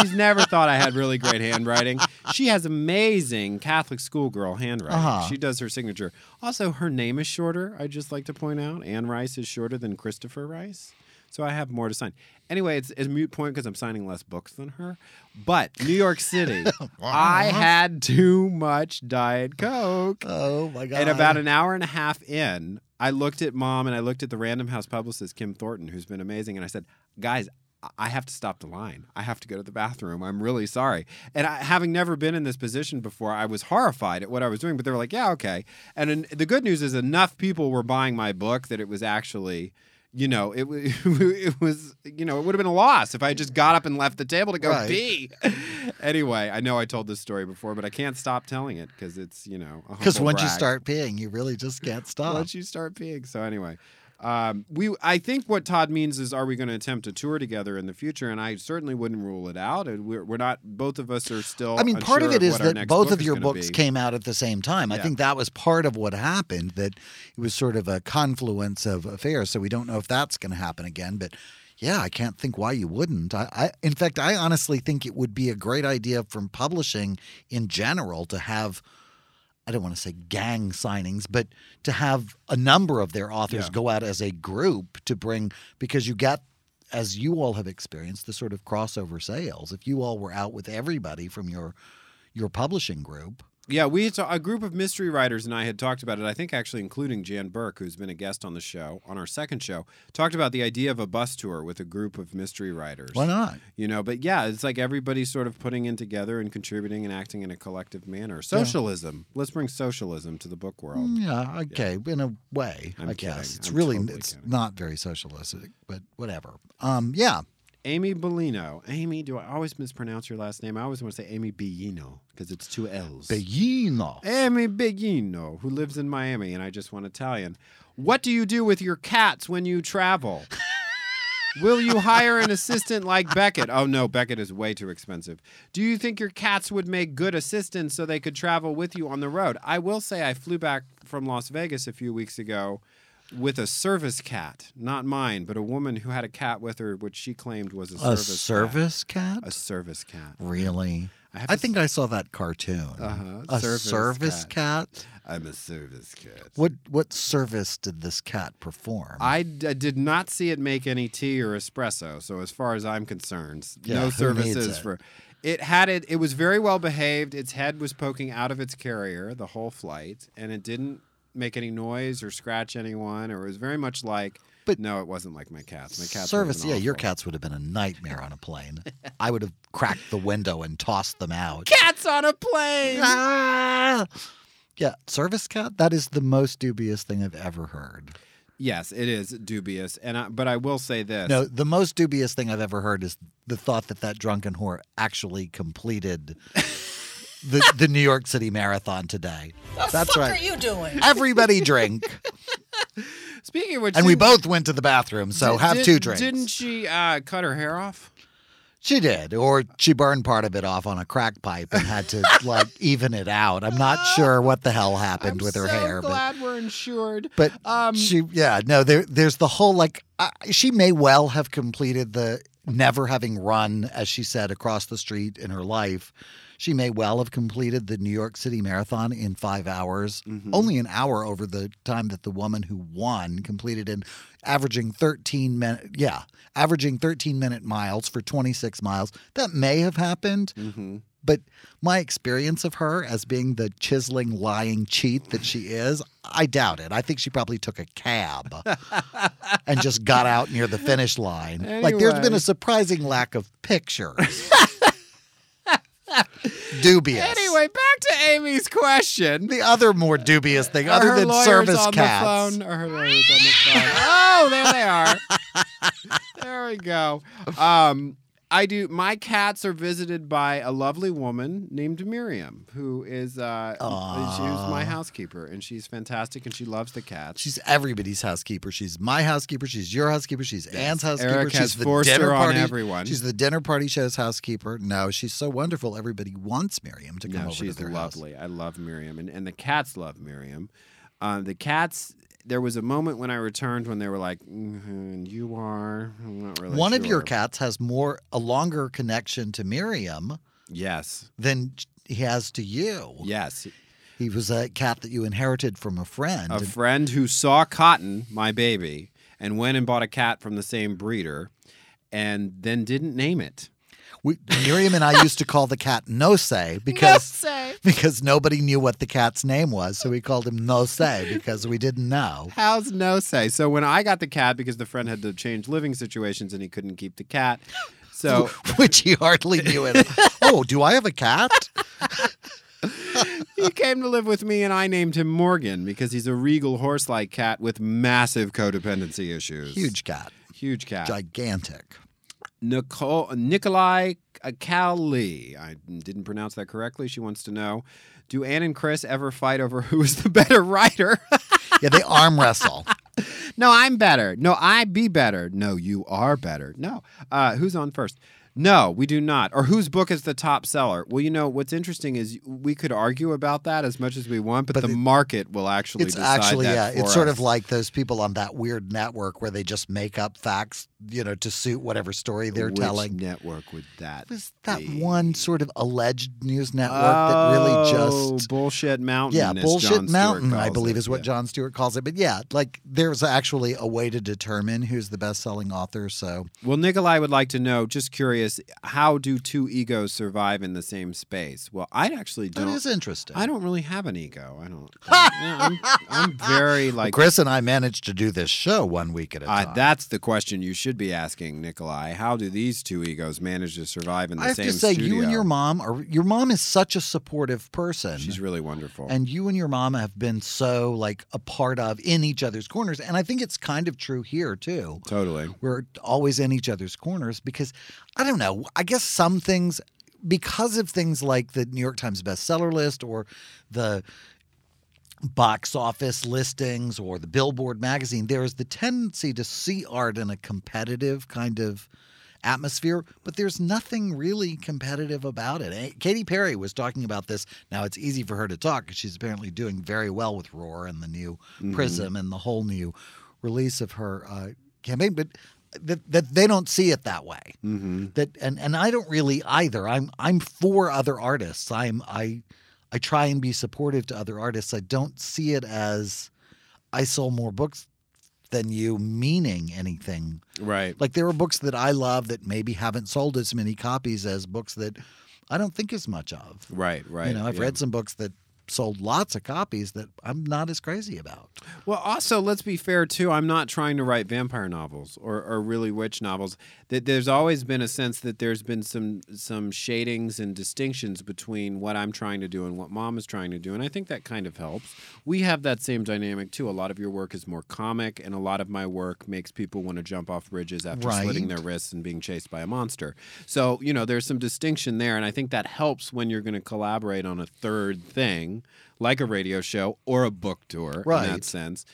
She's never thought I had really great handwriting. She has amazing Catholic schoolgirl handwriting. Uh-huh. She does her signature. Also, her name is shorter. I just like to point out Anne Rice is shorter than Christopher Rice. So I have more to sign. Anyway, it's, it's a mute point because I'm signing less books than her. But New York City, I had too much Diet Coke. Oh my god! And about an hour and a half in, I looked at mom and I looked at the Random House publicist, Kim Thornton, who's been amazing. And I said, guys, I- have to stop the line. I have to go to the bathroom. I'm really sorry. And I, having never been in this position before, I was horrified at what I was doing, but they were like, yeah, okay. And the good news is enough people were buying my book that it was actually. You know, it, it was, you know, it would have been a loss if I just got up and left the table to go Right. pee. anyway, I know I told this story before, but I can't stop telling it because it's, you know, because once you start peeing, you really just can't stop. once you start peeing. So anyway, Um, we, I think what Todd means is, are we going to attempt a tour together in the future? And I certainly wouldn't rule it out. And we're, we're not. Both of us are still. I mean, part of it is that both book of your books be. came out at the same time. I think that was part of what happened, that it was sort of a confluence of affairs. So we don't know if that's going to happen again. But yeah, I can't think why you wouldn't. I, I, in fact, I honestly think it would be a great idea from publishing in general to have. I don't want to say gang signings, but to have a number of their authors Yeah. go out as a group to bring because you get as you all have experienced the sort of crossover sales. If you all were out with everybody from your your publishing group, Yeah, we had a group of mystery writers and I had talked about it. I think actually including Jan Burke, who's been a guest on the show, on our second show, talked about the idea of a bus tour with a group of mystery writers. why not? You know, but yeah, it's like everybody's sort of putting in together and contributing and acting in a collective manner. Socialism. Let's bring socialism to the book world. Mm, Yeah, okay, in a way, I'm I kidding. guess it's I'm really totally it's kidding. not very socialistic, but whatever. Um, yeah, Amy Bellino. Amy, do I always mispronounce your last name? I always want to say Amy Bellino because it's two L's. Bellino. Amy Bellino, who lives in Miami, and I just want Italian. What do you do with your cats when you travel? Will you hire an assistant like Beckett? Oh no, Beckett is way too expensive. Do you think your cats would make good assistants so they could travel with you on the road? I will say I flew back from Las Vegas a few weeks ago with a service cat, not mine, but a woman who had a cat with her, which she claimed was a, A service service cat? cat. A service cat. Really? I I think I saw that cartoon. Uh-huh, A service service, cat. I'm a service cat. What what service did this cat perform? I, d- I did not see it make any tea or espresso. So as far as I'm concerned, Yeah, no services it? for. It had it. It was very well behaved. Its head was poking out of its carrier the whole flight, and it didn't make any noise or scratch anyone. Or it was very much like. But- no, it wasn't like my cats. My cats. service, yeah, your cats would have been a nightmare on a plane. I would have cracked the window and tossed them out. Cats on a plane. Ah! Yeah, service cat. That is the most dubious thing I've ever heard. yes, it is dubious, and I, but I will say this. No, the most dubious thing I've ever heard is the thought that that drunken whore actually completed the the New York City Marathon today. That's right. What are you doing? Everybody drink, Speaking of which, and we both went to the bathroom. So did- have two drinks. Didn't she uh, cut her hair off? She did, or she burned part of it off on a crack pipe and had to like even it out. I'm not sure what the hell happened I'm with her so hair, but glad we're insured. But Um, she, yeah, no, there, there's the whole like, uh, she may well have completed the never having run, as she said, across the street in her life. She may well have completed the New York City Marathon in five hours, Mm-hmm. only an hour over the time that the woman who won completed in averaging 13 minute, yeah, averaging 13 minute miles for 26 miles. That may have happened. Mm-hmm. But my experience of her as being the chiseling, lying cheat that she is, I doubt it. I think she probably took a cab and just got out near the finish line. Like, there's been a surprising lack of pictures. Dubious. Anyway, back to Amy's question. the other more dubious thing, other her than service on cats, the phone? Are her lawyers on the phone? oh, there they are. there we go. Um, I do. My cats are visited by a lovely woman named Miriam, who is uh, she's my housekeeper, and she's fantastic, and she loves the cats. She's everybody's housekeeper. She's my housekeeper. She's your housekeeper. She's Anne's housekeeper. Eric she's has the forced dinner her on party. everyone. She's the dinner party show's housekeeper. No, she's so wonderful. Everybody wants Miriam to come No, over she's to their house. lovely. I love Miriam, and, and the cats love Miriam. Um, the cats. There was a moment when I returned when they were like, mm "You are." I'm not really One of your cats has more a longer connection to Miriam Yes. than he has to you. Yes. He was a cat that you inherited from a friend. A friend who saw Cotton, my baby, and went and bought a cat from the same breeder, and then didn't name it. We, Miriam and I used to call the cat No Say because say. because nobody knew what the cat's name was, so we called him No Say because we didn't know. How's no say? So when I got the cat, because the friend had to change living situations and he couldn't keep the cat, so Which he hardly knew it. oh, do I have a cat? he came to live with me, and I named him Morgan because he's a regal horse-like cat with massive codependency issues. Huge cat, huge cat. gigantic. Nicole, Nikolai Cowley. I didn't pronounce that correctly. She wants to know Do Anne and Chris ever fight over who is the better writer? Yeah, they arm wrestle. No, I'm better. No, I be better. No, you are better. No. Uh, who's on first? No, we do not. Or whose book is the top seller? Well, you know what's interesting is we could argue about that as much as we want, but, But the it- market will actually It's actually that yeah. It's sort of like those people on that weird network where they just make up facts, you know, to suit whatever story they're Which telling. network would that? was that be? one sort of alleged news network that really Oh, just bullshit mountain. yeah bullshit mountain i believe it. is what Yeah. Jon Stewart calls it but yeah like there's actually a way to determine who's the best-selling author so Well, Nikolai would like to know. Just curious, how do two egos survive in the same space? Well, I actually don't. is interesting I don't really have an ego. I don't. I'm, I'm very like. chris and i managed to do this show one week at a Uh, time that's the question you should be asking, Nikolai. How do these two egos manage to survive in the same studio? i have to say you and your mom are your mom is such a supportive person She's really wonderful. and you and your mom have been so like a part of in each other's corners and i think it's kind of true here too totally. we're always in each other's corners because I don't know. I guess some things, because of things like the New York Times bestseller list or the box office listings or the Billboard magazine, there is the tendency to see art in a competitive kind of atmosphere, but there's nothing really competitive about it. Eh, Katy Perry was talking about this. Now it's easy for her to talk because she's apparently doing very well with Roar and the new Prism and the whole new release of her uh, campaign, but that, that they don't see it that way. Mm-hmm. That and and I don't really either. I'm I'm for other artists. I'm I I try and be supportive to other artists. I don't see it as I sold more books than you meaning anything. Right. Like there are books that I love that maybe haven't sold as many copies as books that I don't think as much of. Right. Right. You know, I've yeah. read some books that sold lots of copies that I'm not as crazy about. Well, also, let's be fair too. I'm not trying to write vampire novels or, or really witch novels. That there's always been a sense that there's been some some shadings and distinctions between what I'm trying to do and what Mom is trying to do, and I think that kind of helps. We have that same dynamic too. A lot of your work is more comic, and a lot of my work makes people want to jump off bridges after slitting their wrists and being chased by a monster. So you know, there's some distinction there, and I think that helps when you're going to collaborate on a third thing. Like a radio show or a book tour, in Right. that sense.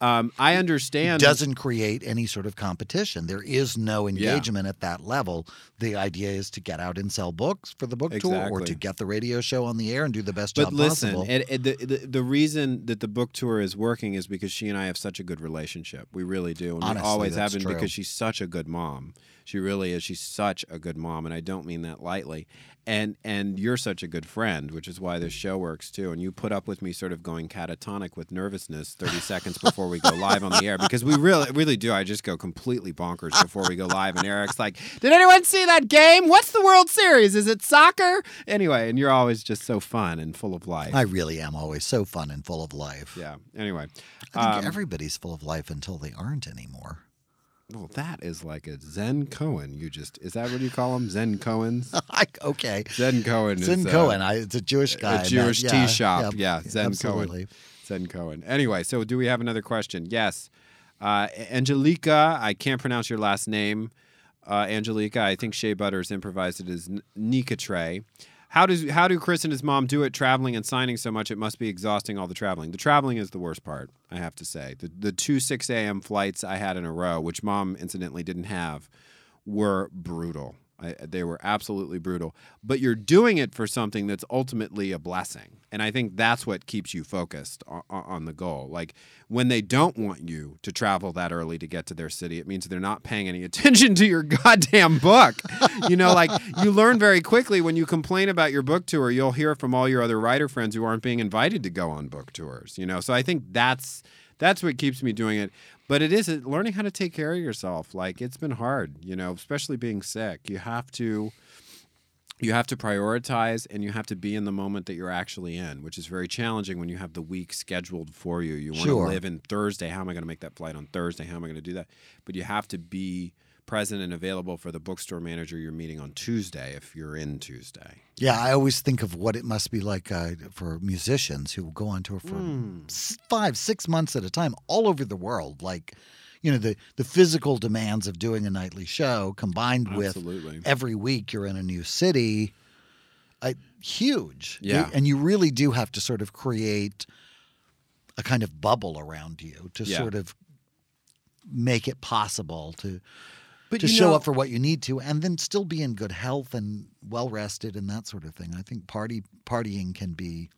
Um, I understand. doesn't create any sort of competition. There is no Yeah. engagement at that level. The idea is to get out and sell books for the book tour or to get the radio show on the air and do the best But job listen, possible. it, it- the, the the reason that the book tour is working is because she and I have such a good relationship. We really do, and Honestly, we always have been because she's such a good mom. She really is. She's such a good mom, and I don't mean that lightly. And and you're such a good friend, which is why this show works too. And you put up with me sort of going catatonic with nervousness 30 seconds before we go live on the air because we really really do. I just go completely bonkers before we go live, and Eric's like, "Did anyone see that game? What's the World Series? Is it soccer?" Anyway, and you're always just so fun and full of life. I really am always so fun and full of life. Yeah. Anyway, I think um, everybody's full of life until they aren't anymore. Well, that is like a Zen Cohen. You just is that what you call them? Zen Cohens. Okay. Zen Cohen. Zen is, uh, Cohen, I, it's a Jewish guy. a Jewish that- tea yeah, shop. Yeah, Zen absolutely. Cohen. Zen Cohen. Anyway, so do we have another question? Yes. Uh, Angelica, I can't pronounce your last name. Uh, Angelica, I think Shea Butters improvised it as N- Nika Trey. How does how do Chris and his mom do it traveling and signing so much? It must be exhausting all the traveling. The traveling is the worst part, I have to say. The the two six a.m. flights I had in a row, which mom incidentally didn't have, were brutal. I, they were absolutely brutal. But you're doing it for something that's ultimately a blessing, and I think that's what keeps you focused on, on the goal. Like when they don't want you to travel that early to get to their city, it means they're not paying any attention to your goddamn book. you know, like you learn very quickly when you complain about your book tour, you'll hear from all your other writer friends who aren't being invited to go on book tours. You know, so I think that's that's what keeps me doing it. But it is learning how to take care of yourself. Like it's been hard, you know, especially being sick. You have to you have to prioritize and you have to be in the moment that you're actually in, which is very challenging when you have the week scheduled for you. You want Sure. to live in Thursday. How am I going to make that flight on Thursday? How am I going to do that? But you have to be present and available for the bookstore manager you're meeting on Tuesday if you're in Tuesday. Yeah, I always think of what it must be like uh, for musicians who go on tour for s- five, six months at a time, all over the world. Like, you know, the the physical demands of doing a nightly show combined with every week you're in a new city. I, huge. Yeah. and you really do have to sort of create a kind of bubble around you to Yeah. sort of make it possible to But to you show know- up for what you need to and then still be in good health and well rested and that sort of thing. I think party partying can be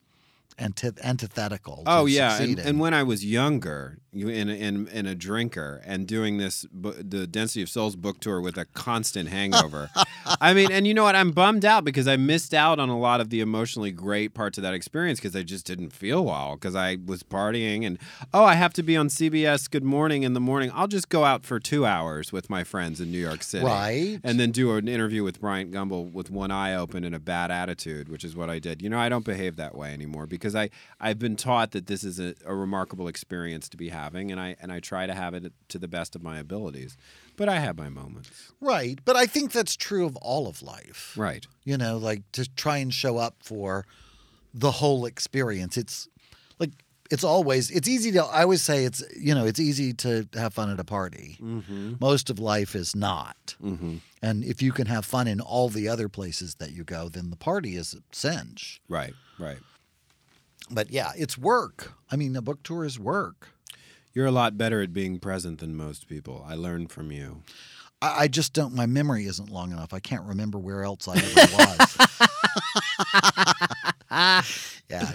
antith- antithetical. To Oh yeah, and, and when I was younger, you in a, in in a drinker and doing this the Density of Souls book tour with a constant hangover. I mean, and you know what? I'm bummed out because I missed out on a lot of the emotionally great parts of that experience because I just didn't feel well because I was partying and oh, I have to be on CBS Good Morning in the morning. I'll just go out for two hours with my friends in New York City, Right. And then do an interview with Bryant Gumbel with one eye open and a bad attitude, which is what I did. You know, I don't behave that way anymore because I I've been taught that this is a, a remarkable experience to be having, and I and I try to have it to the best of my abilities. But I have my moments. right, but I think that's true of all of life. Right. You know, like to try and show up for the whole experience. It's like it's always it's easy to I always say it's you know, it's easy to have fun at a party. Mm-hmm. Most of life is not. Mm-hmm. And if you can have fun in all the other places that you go, then the party is a cinch. Right. Right. But yeah, it's work. I mean, a book tour is work. You're a lot better at being present than most people. I learned from you. I, I just don't. My memory isn't long enough. I can't remember where else I ever was. yeah,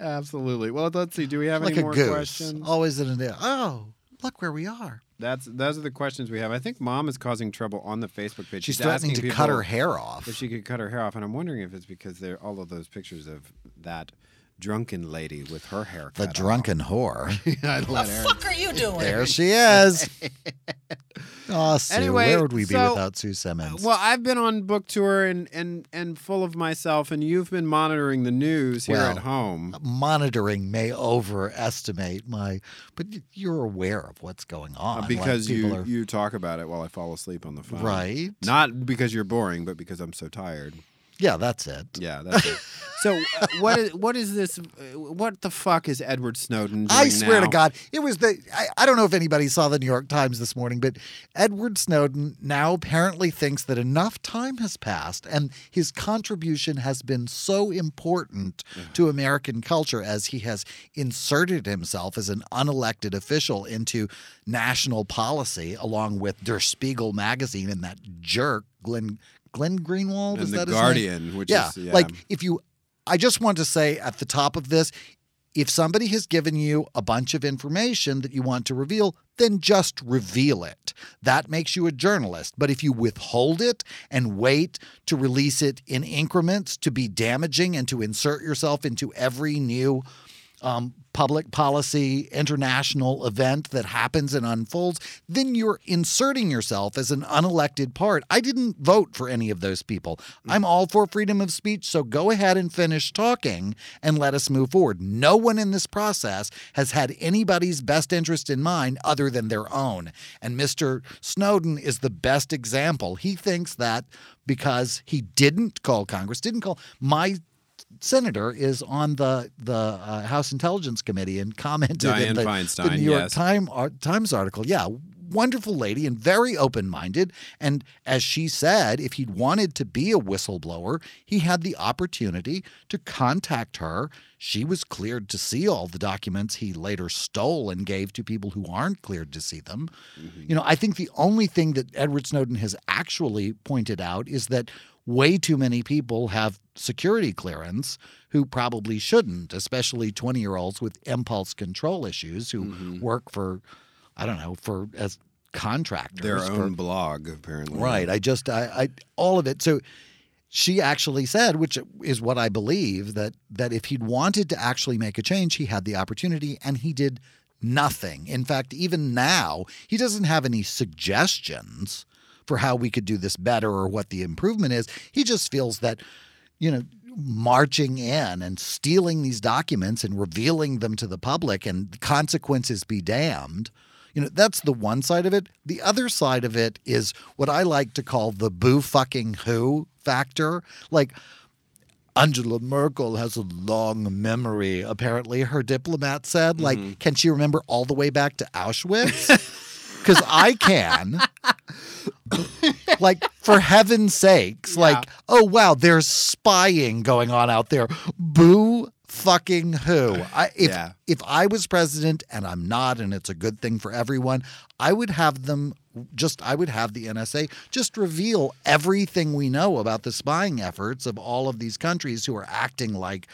Absolutely. Well, let's see. Do we have like any more goose. questions? Always in a day. Oh, look where we are. That's those are the questions we have. I think mom is causing trouble on the Facebook page. She's threatening asking to cut her hair off. If she could cut her hair off, and I'm wondering if it's because there all of those pictures of that drunken lady with her hair The cut drunken whore. off. I'd let her. fuck are you doing? there she is. Oh, Sue, Anyway, where would we be without Sue Simmons? Well, I've been on book tour and, and, and full of myself, and you've been monitoring the news here Well, at home. Monitoring may overestimate my, but you're aware of what's going on Uh, because people you, are- you talk about it while I fall asleep on the phone. right. Not because you're boring, but because I'm so tired. Yeah, that's it. Yeah, that's it. So, uh, what is what is this? Uh, what the fuck is Edward Snowden doing I swear now? to God, it was the. I, I don't know if anybody saw the New York Times this morning, but Edward Snowden now apparently thinks that enough time has passed and his contribution has been so important to American culture as he has inserted himself as an unelected official into national policy along with Der Spiegel magazine and that jerk, Glenn. Glenn Greenwald And is the that his name? Guardian, which yeah, is yeah. like if you I just want to say at the top of this if somebody has given you a bunch of information that you want to reveal, then just reveal it. That makes you a journalist. But if you withhold it and wait to release it in increments to be damaging and to insert yourself into every new um, public policy international event that happens and unfolds, then you're inserting yourself as an unelected part. I didn't vote for any of those people. I'm all for freedom of speech, so go ahead and finish talking and let us move forward. No one in this process has had anybody's best interest in mind other than their own. And Mr. Snowden is the best example. He thinks that because he didn't call Congress, didn't call my senator is on the the uh, House Intelligence Committee and commented Dianne in the, the New York yes. Time, ar- Times article. Yeah, wonderful lady and very open minded. And as she said, if he'd wanted to be a whistleblower, he had the opportunity to contact her. She was cleared to see all the documents he later stole and gave to people who aren't cleared to see them. You know, I think the only thing that Edward Snowden has actually pointed out is that way too many people have security clearance who probably shouldn't, especially 20 year olds with impulse control issues who mm-hmm. work for, I don't know, for as contractors. their for- own blog, apparently. Right. I just, I, I, all of it. So she actually said, which is what I believe, that that if he'd wanted to actually make a change, he had the opportunity, and he did nothing. In fact, even now, he doesn't have any suggestions for how we could do this better or what the improvement is. He just feels that, you know. Marching in and stealing these documents and revealing them to the public and the consequences be damned. You know, that's the one side of it. The other side of it is what I like to call the boo fucking who factor. Like, Angela Merkel has a long memory, apparently, her diplomat said. Like, mm-hmm. can she remember all the way back to Auschwitz? Because I can. like, for heaven's sakes, like, oh, wow, there's spying going on out there. Boo fucking who. I, if Yeah. if I was president and I'm not, and it's a good thing for everyone, I would have them just. I would have the NSA just reveal everything we know about the spying efforts of all of these countries who are acting like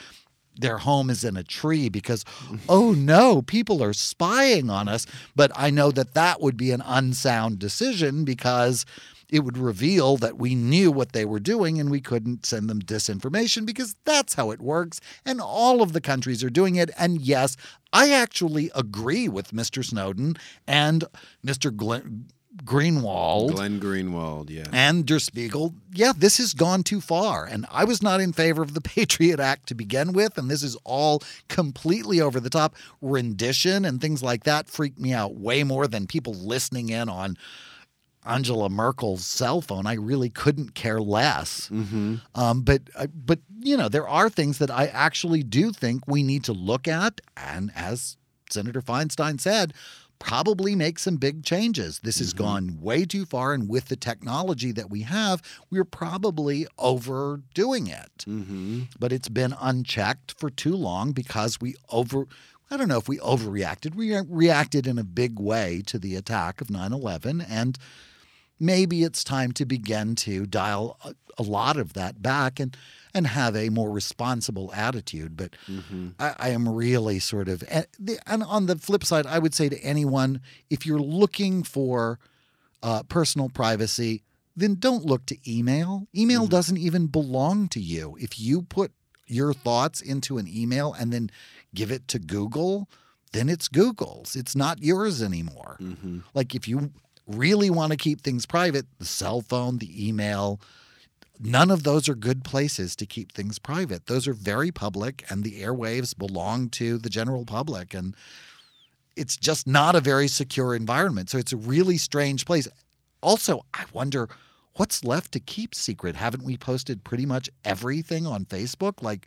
their home is in a tree because oh no people are spying on us. But i know that that would be an unsound decision because it would reveal that we knew what they were doing and we couldn't send them disinformation because that's how it works and all of the countries are doing it. And yes i actually agree with mr snowden and mr Glenn greenwald Glenn Greenwald, yeah. and Der Spiegel, yeah, this has gone too far. And I was not in favor of the Patriot Act to begin with. And this is all completely over the top. Rendition and things like that freak me out way more than people listening in on Angela Merkel's cell phone. I really couldn't care less. Mm-hmm. Um, but uh, but you know there are things that I actually do think we need to look at, and as Senator Feinstein said, probably make some big changes. This has gone way too far, and with the technology that we have, we're probably overdoing it. Mm-hmm. But it's been unchecked for too long because we over. I don't know if we overreacted. We reacted in a big way to the attack of 9 11, and maybe it's time to begin to dial a, a lot of that back and and have a more responsible attitude. But Mm-hmm. I, I am really sort of and, the, and on the flip side, I would say to anyone if you're looking for uh, personal privacy, then don't look to email. Email doesn't even belong to you. If you put your thoughts into an email and then give it to Google, then it's Google's. It's not yours anymore. Mm-hmm. Like if you really want to keep things private, the cell phone, the email, none of those are good places to keep things private. Those are very public and the airwaves belong to the general public and it's just not a very secure environment. So it's a really strange place. Also, I wonder what's left to keep secret? Haven't we posted pretty much everything on Facebook? Like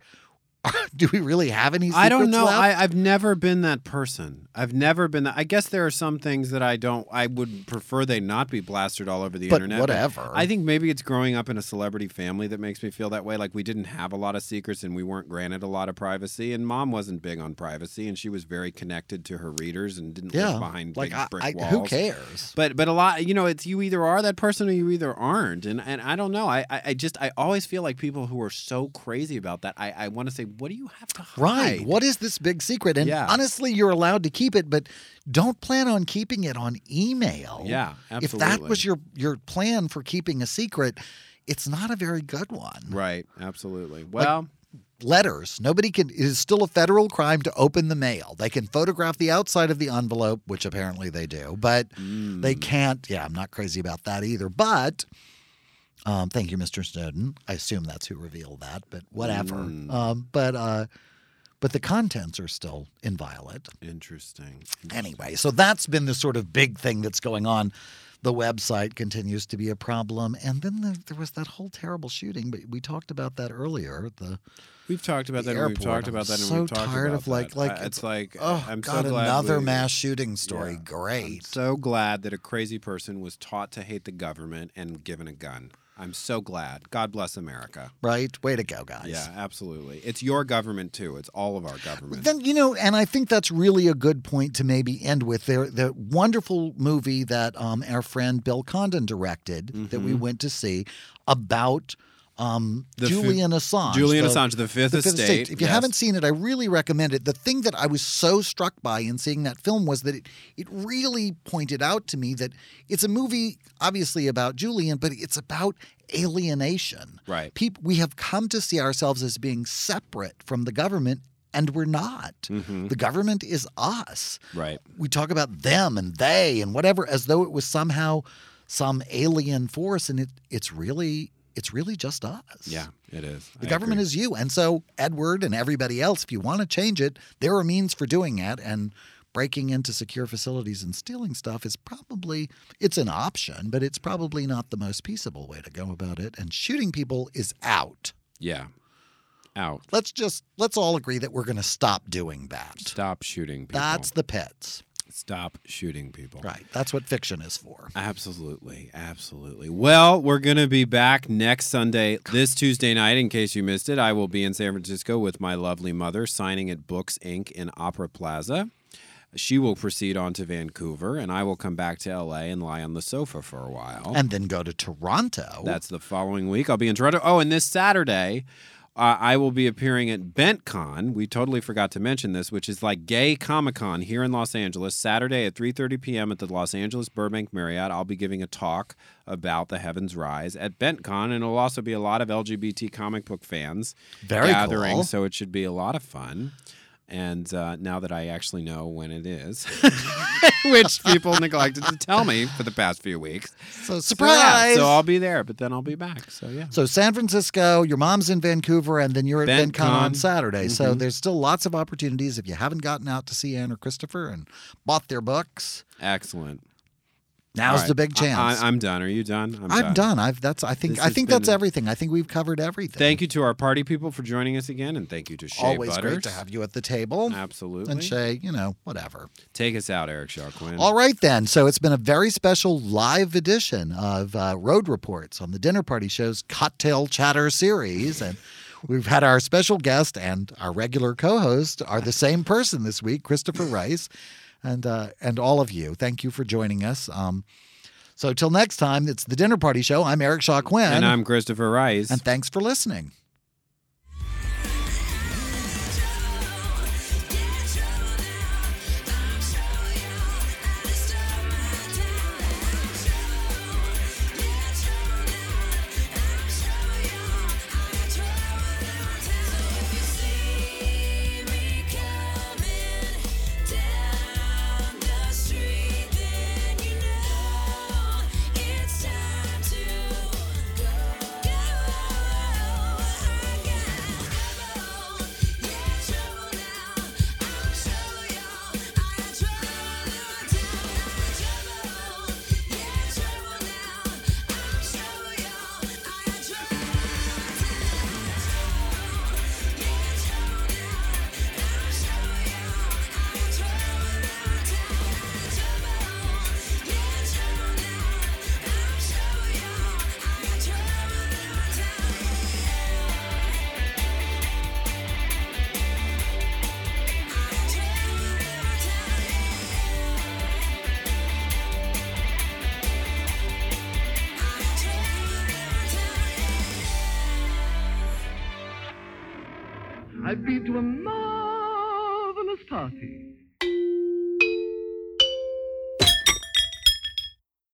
do we really have any secrets I don't know. left? I, I've never been that person. I've never been that. I guess there are some things that I don't. I would prefer they not be blasted all over the But internet. whatever. I think maybe it's growing up in a celebrity family that makes me feel that way. Like we didn't have a lot of secrets and we weren't granted a lot of privacy. And mom wasn't big on privacy, and she was very connected to her readers and didn't yeah. live behind like big I, brick I, walls. who cares? But but a lot, you know, it's you either are that person or you either aren't, and and I don't know. I I, I just I always feel like people who are so crazy about that. I I want to say, what do you have to hide? Right. What is this big secret? And Yeah. honestly, you're allowed to keep it, but don't plan on keeping it on email. Yeah, absolutely. If that was your your plan for keeping a secret, it's not a very good one. Right, absolutely. Well, Letters. Nobody can it is still a federal crime to open the mail. They can photograph the outside of the envelope, which apparently they do, but they mm, can't yeah, I'm not crazy about that either. But um, thank you, Mr. Snowden. I assume that's who revealed that, but whatever. Mm. Um, but uh, but the contents are still inviolate. interesting. Anyway, so that's been the sort of big thing that's going on. The website continues to be a problem, and then the, there was that whole terrible shooting. But we talked about that earlier. The We've talked about that. and We've talked about I'm that. And so we've talked tired about of, like- that. like, I- it's- like oh I'm god, so glad another we- mass shooting story. Yeah. I'm Great. so glad that a crazy person was taught to hate the government and given a gun. I'm so glad. God bless America. Right? Way to go, guys. Yeah, absolutely. It's your government too. It's all of our government. Then you know, and I think that's really a good point to maybe end with. There, the wonderful movie that um, our friend Bill Condon directed that we Mhm. went to see about um, Julian Assange. Julian the- Assange, the Fifth the Fifth Estate. Estate. If you yes. haven't seen it, I really recommend it. The thing that I was so struck by in seeing that film was that it, it really pointed out to me that it's a movie, obviously about Julian, but it's about alienation. right. People, we have come to see ourselves as being separate from the government, and we're not. hmm The government is us. Right. We talk about them and they and whatever as though it was somehow some alien force, and it it's really it's really just us. Yeah, it is. The I government agree. is you. And so, Edward and everybody else, if you want to change it, there are means for doing it. And breaking into secure facilities and stealing stuff is probably it's an option, but it's probably not the most peaceable way to go about it. And shooting people is out. Yeah. Out. Let's just let's all agree that we're going to stop doing that. Stop shooting people. That's the pits. Stop shooting people. Right. That's what fiction is for. Absolutely, absolutely. Well, we're going to be back next Sunday, this Tuesday night. In case you missed it, I will be in San Francisco with my lovely mother signing at Books Inc. in Opera Plaza. She will proceed on to Vancouver, and I will come back to LA and lie on the sofa for a while. And then go to Toronto. That's the following week. I'll be in Toronto. Oh, and this Saturday, uh, I will be appearing at BentCon. We totally forgot to mention this, which is like gay Comic Con here in Los Angeles. Saturday at 3:30 p.m. at the Los Angeles Burbank Marriott. I'll be giving a talk about The Heavens Rise at BentCon, and it'll also be a lot of LGBT comic book fans Very gathering. cool. So it should be a lot of fun. And uh, now that I actually know when it is, which people neglected to tell me for the past few weeks, So surprise. so I'll be there, but then I'll be back. So yeah. So San Francisco, your mom's in Vancouver, and then you're at. BentCon on Saturday. So Mhm. there's still lots of opportunities if you haven't gotten out to see Anne or Christopher and bought their books. Excellent. Now's right. the big chance. I, am done. Are you done? I'm done. I've that's I think This I think that's everything. I think we've covered everything. Thank you to our party people for joining us again, and thank you to Shea Always Butters. great to have you at the table. Absolutely. And Shay, you know, whatever. Take us out, Eric Shaw Quinn. All right, then. So it's been a very special live edition of uh, Road Reports on the Dinner Party Show's Cocktail Chatter series. And we've had our special guest and our regular co host are the same person this week, Christopher Rice. And, uh, and all of you, thank you for joining us. Um, so till next time, it's the Dinner Party Show. I'm Eric Shaw Quinn. And I'm Christopher Rice. and thanks for listening.